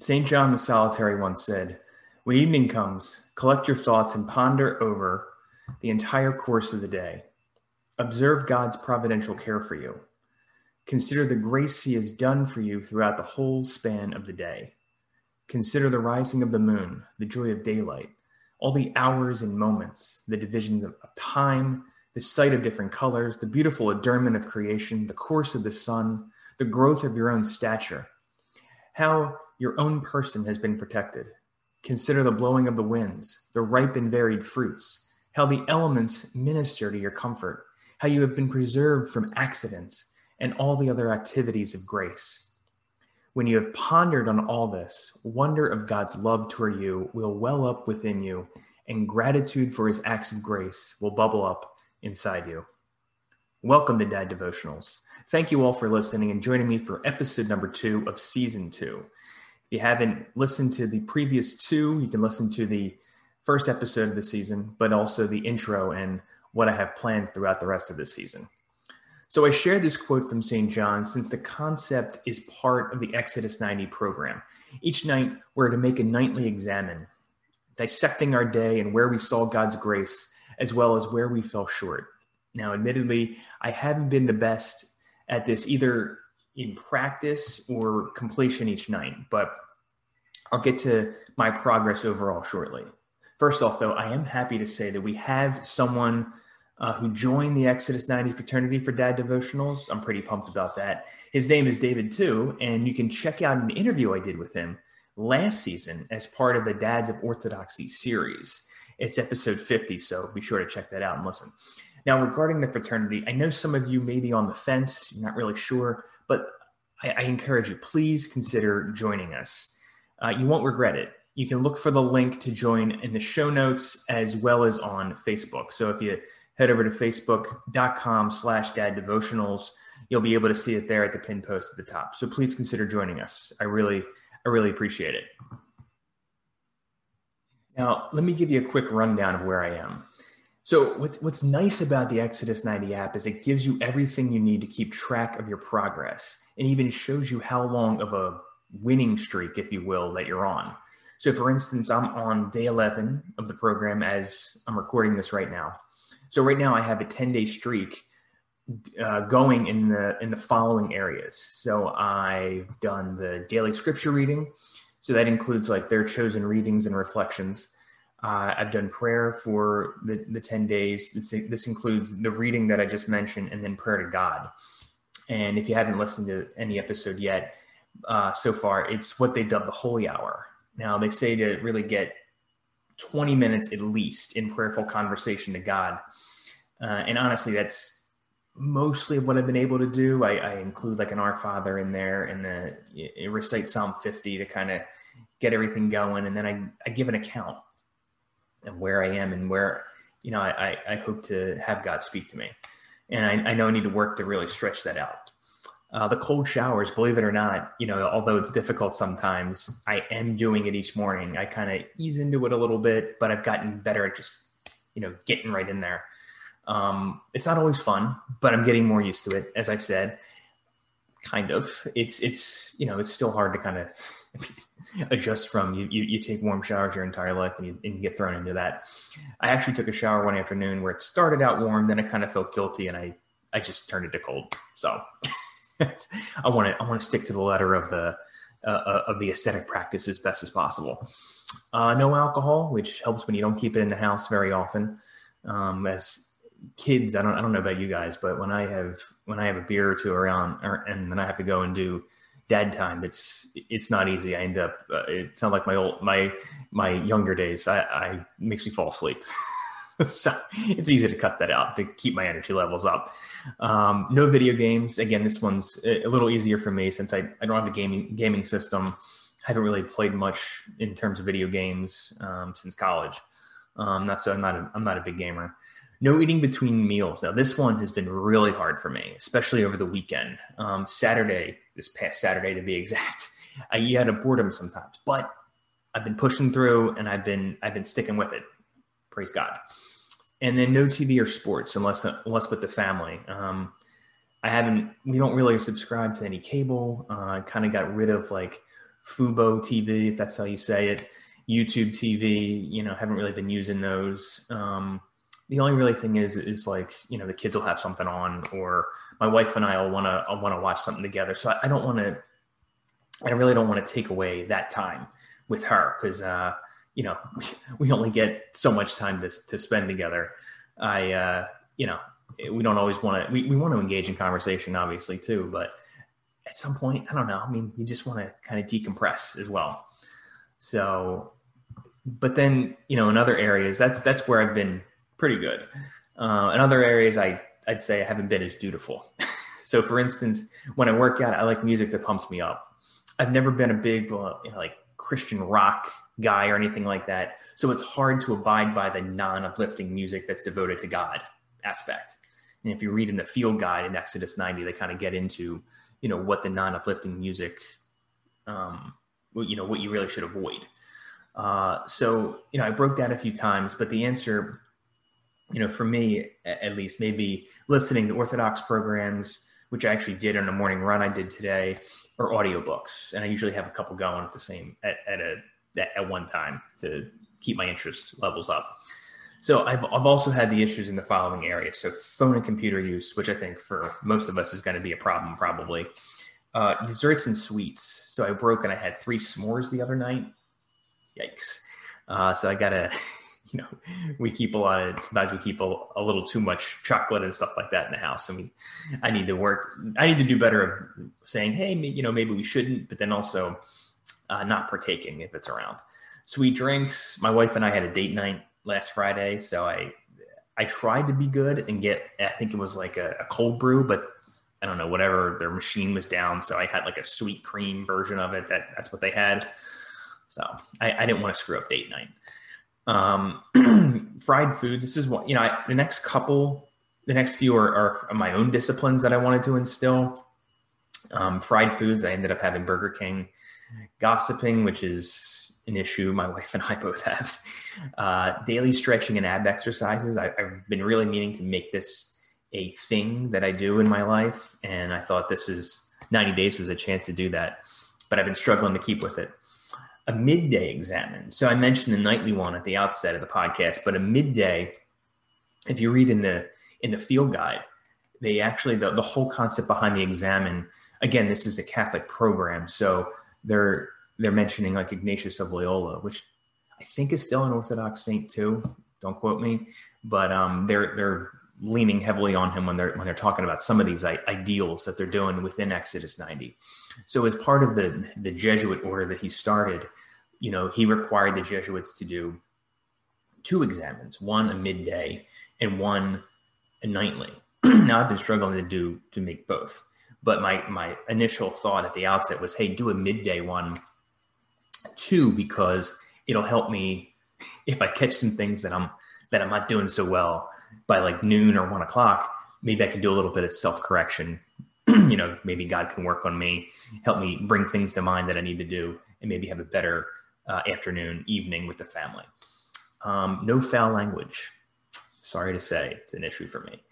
St. John the Solitary once said, When evening comes, collect your thoughts and ponder over the entire course of the day. Observe God's providential care for you. Consider the grace He has done for you throughout the whole span of the day. Consider the rising of the moon, the joy of daylight, all the hours and moments, the divisions of time, the sight of different colors, the beautiful adornment of creation, the course of the sun, the growth of your own stature. How your own person has been protected. Consider the blowing of the winds, the ripe and varied fruits, how the elements minister to your comfort, how you have been preserved from accidents and all the other activities of grace. When you have pondered on all this, wonder of God's love toward you will well up within you, and gratitude for his acts of grace will bubble up inside you. Welcome to Dad Devotionals. Thank you all for listening and joining me for episode number two of season two. If you haven't listened to the previous two, you can listen to the first episode of the season, but also the intro and what I have planned throughout the rest of the season. So I share this quote from St. John since the concept is part of the Exodus 90 program. Each night, we're to make a nightly examen, dissecting our day and where we saw God's grace, as well as where we fell short. Now, admittedly, I haven't been the best at this either in practice or completion each night, but I'll get to my progress overall shortly. First off, though, I am happy to say that we have someone uh, who joined the Exodus 90 fraternity for dad devotionals. I'm pretty pumped about that. His name is David, too, and you can check out an interview I did with him last season as part of the Dads of Orthodoxy series. It's episode 50, so be sure to check that out and listen. Now, regarding the fraternity, I know some of you may be on the fence, you're not really sure, but I, I encourage you, please consider joining us. Uh, you won't regret it. You can look for the link to join in the show notes as well as on Facebook. So if you head over to facebook.com slash dad devotionals, you'll be able to see it there at the pin post at the top. So please consider joining us. I really, I really appreciate it. Now, let me give you a quick rundown of where I am. So what's what's nice about the Exodus 90 app is it gives you everything you need to keep track of your progress and even shows you how long of a winning streak, if you will, that you're on. So for instance, I'm on day 11 of the program as I'm recording this right now. So right now I have a 10 day streak uh, going in the in the following areas. So I've done the daily scripture reading. So that includes like their chosen readings and reflections. Uh, I've done prayer for the, the 10 days. This, this includes the reading that I just mentioned and then prayer to God. And if you haven't listened to any episode yet uh, so far, it's what they dub the holy hour. Now, they say to really get 20 minutes at least in prayerful conversation to God. Uh, and honestly, that's mostly what I've been able to do. I, I include like an Our Father in there and the, recite Psalm 50 to kind of get everything going. And then I, I give an account and where I am and where, you know, I, I hope to have God speak to me. And I, I know I need to work to really stretch that out. Uh, the cold showers, believe it or not, you know, although it's difficult sometimes, I am doing it each morning. I kind of ease into it a little bit, but I've gotten better at just, you know, getting right in there. Um, it's not always fun, but I'm getting more used to it. As I said, kind of. It's it's you know it's still hard to kind of adjust from. You, you, you take warm showers your entire life and you, and you get thrown into that. I actually took a shower one afternoon where it started out warm, then I kind of felt guilty, and I I just turned it to cold. So I want to I want to stick to the letter of the uh, uh, of the ascetic practice as best as possible. Uh, no alcohol, which helps when you don't keep it in the house very often. Um, as kids, I don't I don't know about you guys, but when I have when I have a beer or two around, or, and then I have to go and do dad time, it's it's not easy. I end up uh, it's not like my old my my younger days. I, I makes me fall asleep. so it's easy to cut that out to keep my energy levels up. Um, no video games. Again, this one's a little easier for me since I, I don't have a gaming gaming system. I haven't really played much in terms of video games um, since college. Um, not so I'm not a, I'm not a big gamer. No eating between meals. Now this one has been really hard for me, especially over the weekend. Um, Saturday, this past Saturday to be exact, I eat out of boredom sometimes, but I've been pushing through and I've been I've been sticking with it. Praise God. And then no TV or sports unless unless with the family. Um, I haven't. We don't really subscribe to any cable. Uh, I kind of got rid of like Fubo TV, if that's how you say it. YouTube TV. You know, haven't really been using those. Um, the only really thing is is like you know the kids will have something on, or my wife and I will want to want to watch something together. So I, I don't want to. I really don't want to take away that time with her because uh, you know we, we, only get so much time to to spend together. I uh, you know we don't always want to we, we want to engage in conversation obviously too, but at some point I don't know. I mean, you just want to kind of decompress as well. So, but then you know in other areas that's that's where I've been pretty good. Uh, in other areas, I I'd say I haven't been as dutiful. so, for instance, when I work out, I like music that pumps me up. I've never been a big uh, you know, like Christian rock guy or anything like that. So it's hard to abide by the non-uplifting music that's devoted to God aspect. And if you read in the field guide in Exodus 90, they kind of get into, you know, what the non-uplifting music, um, you know, what you really should avoid. Uh, so, you know, I broke that a few times, but the answer, you know, for me at least, maybe listening to Orthodox programs, which I actually did on a morning run I did today, or audiobooks. And I usually have a couple going at the same at, at a at one time to keep my interest levels up. So I've, I've also had the issues in the following areas. So phone and computer use, which I think for most of us is going to be a problem probably. Uh, desserts and sweets. So I broke and I had three s'mores the other night. Yikes. Uh, so I got to you know, we keep a lot of sometimes we keep a, a, little too much chocolate and stuff like that in the house. And we, I need to work. I need to do better of saying, hey, you know, maybe we shouldn't, but then also uh, not partaking if it's around. Sweet drinks. My wife and I had a date night last Friday, so I I tried to be good and get. I think it was like a, a cold brew, but I don't know whatever their machine was down, so I had like a sweet cream version of it. That that's what they had. So I, I didn't want to screw up date night. Um, fried food. This is what you know. I, the next couple, the next few are, are, my own disciplines that I wanted to instill. Um, fried foods. I ended up having Burger King. Gossiping, which is an issue my wife and I both have. Uh, daily stretching and ab exercises. I, I've been really meaning to make this a thing that I do in my life, and I thought this was 90 days was a chance to do that, but I've been struggling to keep with it a midday examen. So I mentioned the nightly one at the outset of the podcast, but a midday, if you read in the in the field guide, they actually the, the whole concept behind the examen, again, this is a Catholic program. So they're they're mentioning like Ignatius of Loyola, which I think is still an Orthodox saint too. Don't quote me, but um, they're they're leaning heavily on him when they're when they're talking about some of these ideals that they're doing within Exodus 90. So as part of the the Jesuit order that he started, you know, he required the Jesuits to do two examens, one a midday and one a nightly. now I've been struggling to do to make both. But my my initial thought at the outset was, hey, do a midday one two because it'll help me if I catch some things that I'm that I'm not doing so well by like noon or one o'clock, maybe I can do a little bit of self correction. you know, maybe God can work on me, help me bring things to mind that I need to do, and maybe have a better uh, afternoon, evening with the family. Um, no foul language. Sorry to say, it's an issue for me.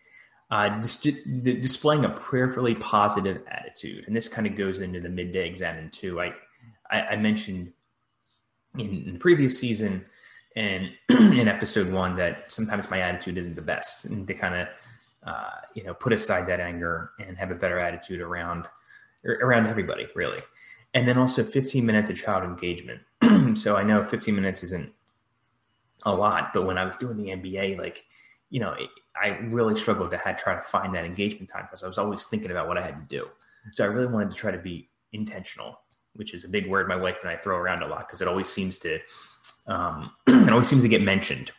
Uh, dis- displaying a prayerfully positive attitude, and this kind of goes into the midday examen too. I I, I mentioned in, in, the previous season and in episode one that sometimes my attitude isn't the best, and to kind of uh, you know put aside that anger and have a better attitude around around everybody really. And then also 15 minutes of child engagement. So I know 15 minutes isn't a lot, but when I was doing the MBA, like, you know, it, I really struggled to have, try to find that engagement time because I was always thinking about what I had to do. So I really wanted to try to be intentional, which is a big word my wife and I throw around a lot because it always seems to, um, it always seems to get mentioned.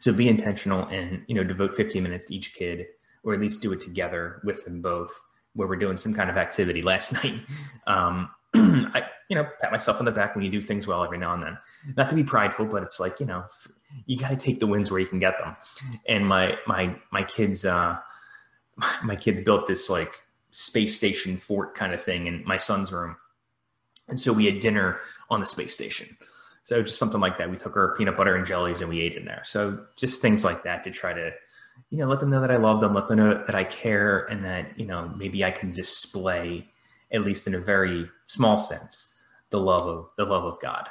So be intentional and, you know, devote 15 minutes to each kid or at least do it together with them both where we're doing some kind of activity last night. Um, I, you know, pat myself on the back when you do things well every now and then. Not to be prideful, but it's like, you know, you got to take the wins where you can get them. And my, my, my kids, uh, my kids built this like space station fort kind of thing in my son's room. And so we had dinner on the space station. So just something like that. We took our peanut butter and jellies and we ate in there. So just things like that to try to, you know, let them know that I love them, let them know that I care and that, you know, maybe I can display, at least in a very small sense, the love of the love of God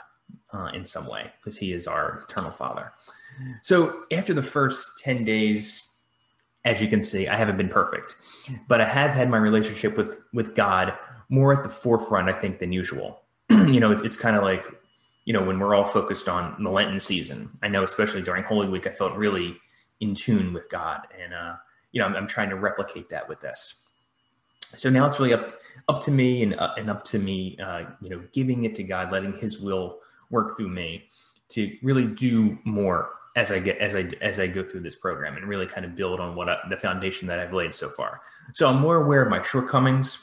uh, in some way, because he is our eternal father. So after the first 10 days, as you can see, I haven't been perfect, but I have had my relationship with with God more at the forefront, I think, than usual. you know, it's, it's kind of like, you know, when we're all focused on the Lenten season. I know, especially during Holy Week, I felt really in tune with God, and uh, you know, I'm, I'm trying to replicate that with this. So now it's really up up to me and uh, and up to me, uh, you know, giving it to God, letting His will work through me to really do more as I get as I as I go through this program and really kind of build on what I, the foundation that I've laid so far. So I'm more aware of my shortcomings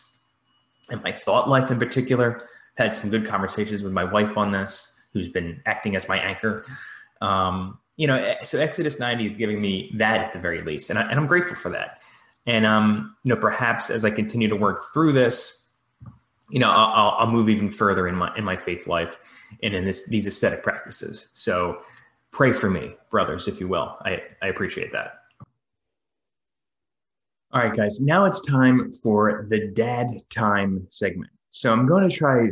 and my thought life in particular. Had some good conversations with my wife on this, who's been acting as my anchor. Um, you know, eh, so Exodus 90 is giving me that at the very least, and, I, am grateful for that. And um, you know, perhaps as I continue to work through this, you know, I'll, I'll move even further in my in my faith life and in this these ascetic practices. So pray for me, brothers, if you will. I, I appreciate that. All right, guys, now it's time for the dad time segment. So I'm going to try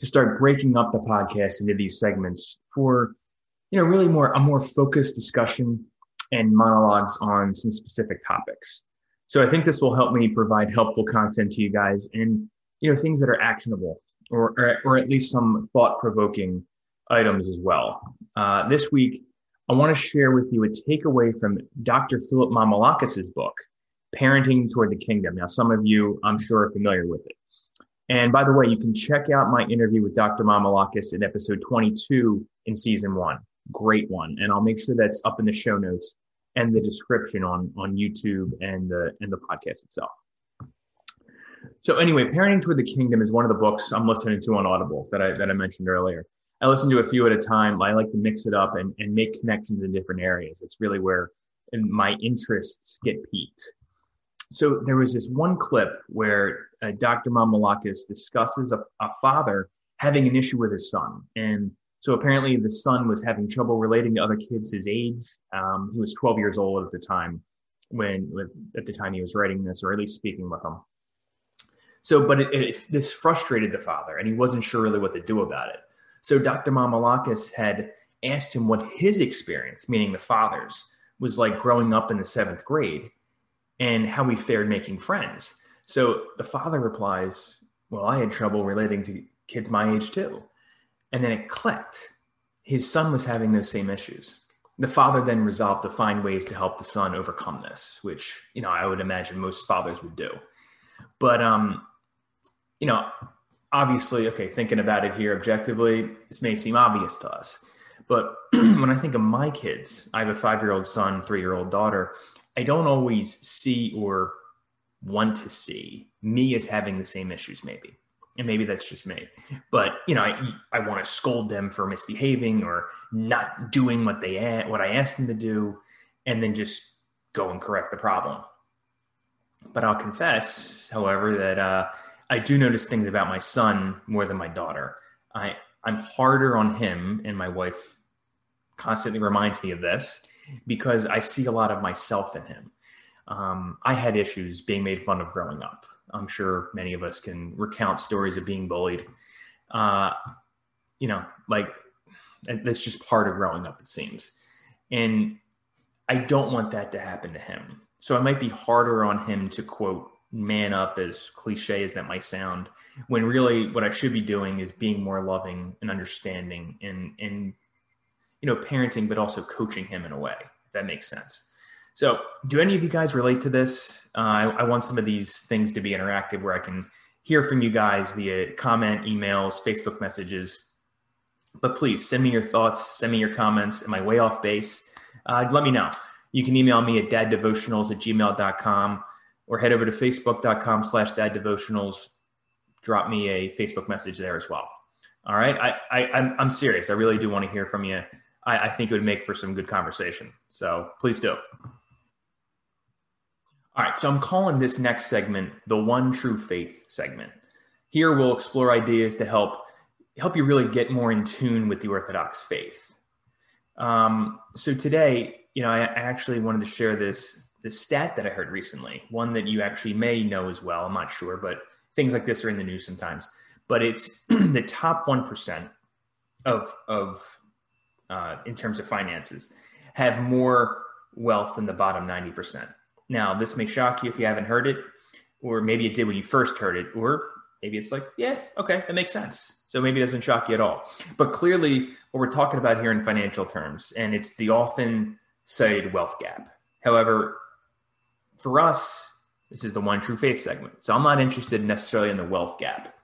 to start breaking up the podcast into these segments for, you know, really more a more focused discussion and monologues on some specific topics. So I think this will help me provide helpful content to you guys and, you know, things that are actionable or, or, or at least some thought provoking items as well. Uh, this week, I want to share with you a takeaway from Dr. Philip Mamalakis' book, Parenting Toward the Kingdom. Now, some of you, I'm sure, are familiar with it. And by the way, you can check out my interview with Dr. Mamalakis in episode 22 in season one. Great one. And I'll make sure that's up in the show notes and the description on, on YouTube and the, and the podcast itself. So anyway, Parenting Toward the Kingdom is one of the books I'm listening to on Audible that I, that I mentioned earlier. I listen to a few at a time. I like to mix it up and, and make connections in different areas. It's really where my interests get piqued. So there was this one clip where uh, Dr. Mamalakis discusses a, a, father having an issue with his son. And so apparently the son was having trouble relating to other kids his age. Um, he was 12 years old at the time when, at the time he was writing this, or at least speaking with them. So, but it, it, this frustrated the father and he wasn't sure really what to do about it. So Dr. Mamalakis had asked him what his experience, meaning the father's, was like growing up in the seventh grade and how we fared making friends. So the father replies, Well, I had trouble relating to kids my age too. And then it clicked. His son was having those same issues. The father then resolved to find ways to help the son overcome this, which, you know, I would imagine most fathers would do. But, um, you know, obviously, okay, thinking about it here objectively, this may seem obvious to us. But when I think of my kids, I have a five year old son, three year old daughter. I don't always see or want to see me as having the same issues, maybe. And maybe that's just me. But, you know, I, I want to scold them for misbehaving or not doing what they what I asked them to do and then just go and correct the problem. But I'll confess, however, that uh, I do notice things about my son more than my daughter. I I'm harder on him, and my wife constantly reminds me of this because I see a lot of myself in him. Um, I had issues being made fun of growing up. I'm sure many of us can recount stories of being bullied. Uh, you know, like that's just part of growing up, it seems. And I don't want that to happen to him. So I might be harder on him to quote man up as cliche as that might sound when really what i should be doing is being more loving and understanding and and you know parenting but also coaching him in a way if that makes sense so do any of you guys relate to this uh, I, I want some of these things to be interactive where i can hear from you guys via comment emails facebook messages but please send me your thoughts send me your comments am i way off base uh, let me know you can email me at daddevotionals at gmail.com or head over to facebook.com slash dad devotionals. Drop me a Facebook message there as well. All right. I, I I'm, I'm serious. I really do want to hear from you. I, I think it would make for some good conversation. So please do. All right. So I'm calling this next segment the one true faith segment. Here we'll explore ideas to help help you really get more in tune with the Orthodox faith. Um, so today, you know, I, actually wanted to share this this stat that I heard recently, one that you actually may know as well. I'm not sure, but things like this are in the news sometimes. But it's the top one percent of of uh, in terms of finances have more wealth than the bottom ninety percent. Now, this may shock you if you haven't heard it, or maybe it did when you first heard it, or maybe it's like, yeah, okay, that makes sense. So maybe it doesn't shock you at all. But clearly, what we're talking about here in financial terms, and it's the often cited wealth gap. However, for us, this is the one true faith segment. So I'm not interested necessarily in the wealth gap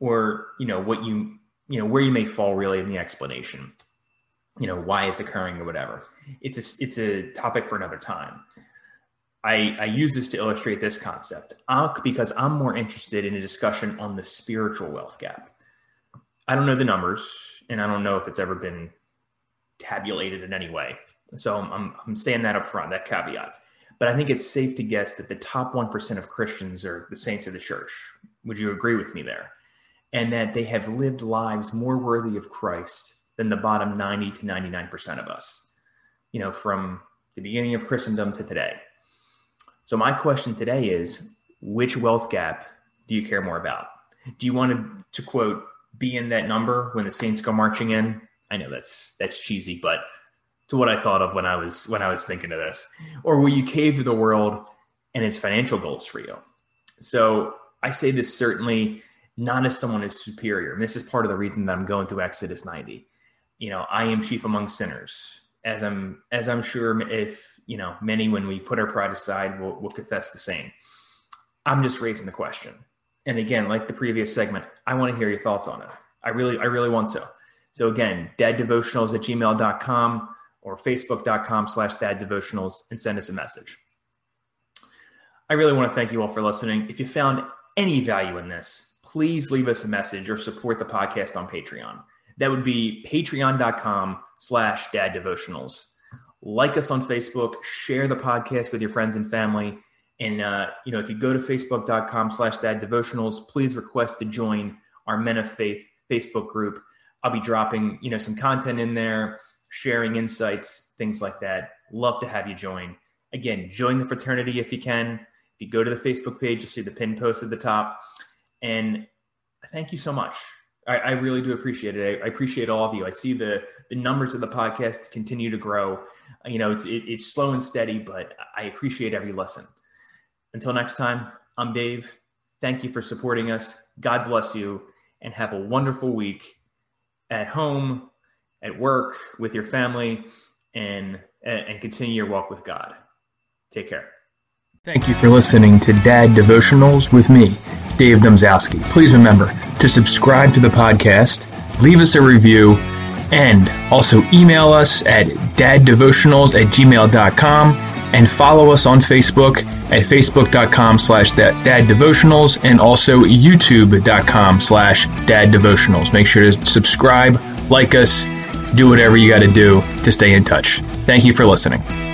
or, you know, what you, you know, where you may fall really in the explanation, you know, why it's occurring or whatever. It's a, it's a topic for another time. I, I use this to illustrate this concept because I'm more interested in a discussion on the spiritual wealth gap. I don't know the numbers and I don't know if it's ever been tabulated in any way. So I'm, I'm, I'm saying that up front, that caveat. But I think it's safe to guess that the top 1% of Christians are the saints of the church. Would you agree with me there? And that they have lived lives more worthy of Christ than the bottom 90 to 99% of us, you know, from the beginning of Christendom to today. So, my question today is which wealth gap do you care more about? Do you want to, to quote, be in that number when the Saints go marching in? I know that's that's cheesy, but to what I thought of when I was when I was thinking of this? Or will you cave to the world and its financial goals for you? So I say this certainly not as someone who's superior. And this is part of the reason that I'm going through Exodus 90. You know, I am chief among sinners, as I'm as I'm sure if you know many when we put our pride aside will will confess the same. I'm just raising the question. And again, like the previous segment, I want to hear your thoughts on it. I really, I really want to. So again, daddevotionals at gmail.com or facebook.com slash daddevotionals and send us a message. I really want to thank you all for listening. If you found any value in this, please leave us a message or support the podcast on Patreon. That would be patreon.com slash daddevotionals. Like us on Facebook, share the podcast with your friends and family. And, uh, you know, if you go to facebook.com slash daddevotionals, please request to join our Men of Faith Facebook group. I'll be dropping, you know, some content in there sharing insights, things like that. Love to have you join. Again, join the fraternity if you can. If you go to the Facebook page, you'll see the pin post at the top. And thank you so much. I, I really do appreciate it. I, I, appreciate all of you. I see the the numbers of the podcast continue to grow. You know, it's it, it's slow and steady, but I appreciate every lesson. Until next time, I'm Dave. Thank you for supporting us. God bless you, and have a wonderful week at home at work, with your family, and and continue your walk with God. Take care. Thank you for listening to Dad Devotionals with me, Dave Domzowski. Please remember to subscribe to the podcast, leave us a review, and also email us at daddevotionals at gmail.com and follow us on Facebook at facebook.com slash daddevotionals and also youtube.com slash daddevotionals. Make sure to subscribe, like us, do whatever you got to do to stay in touch. Thank you for listening.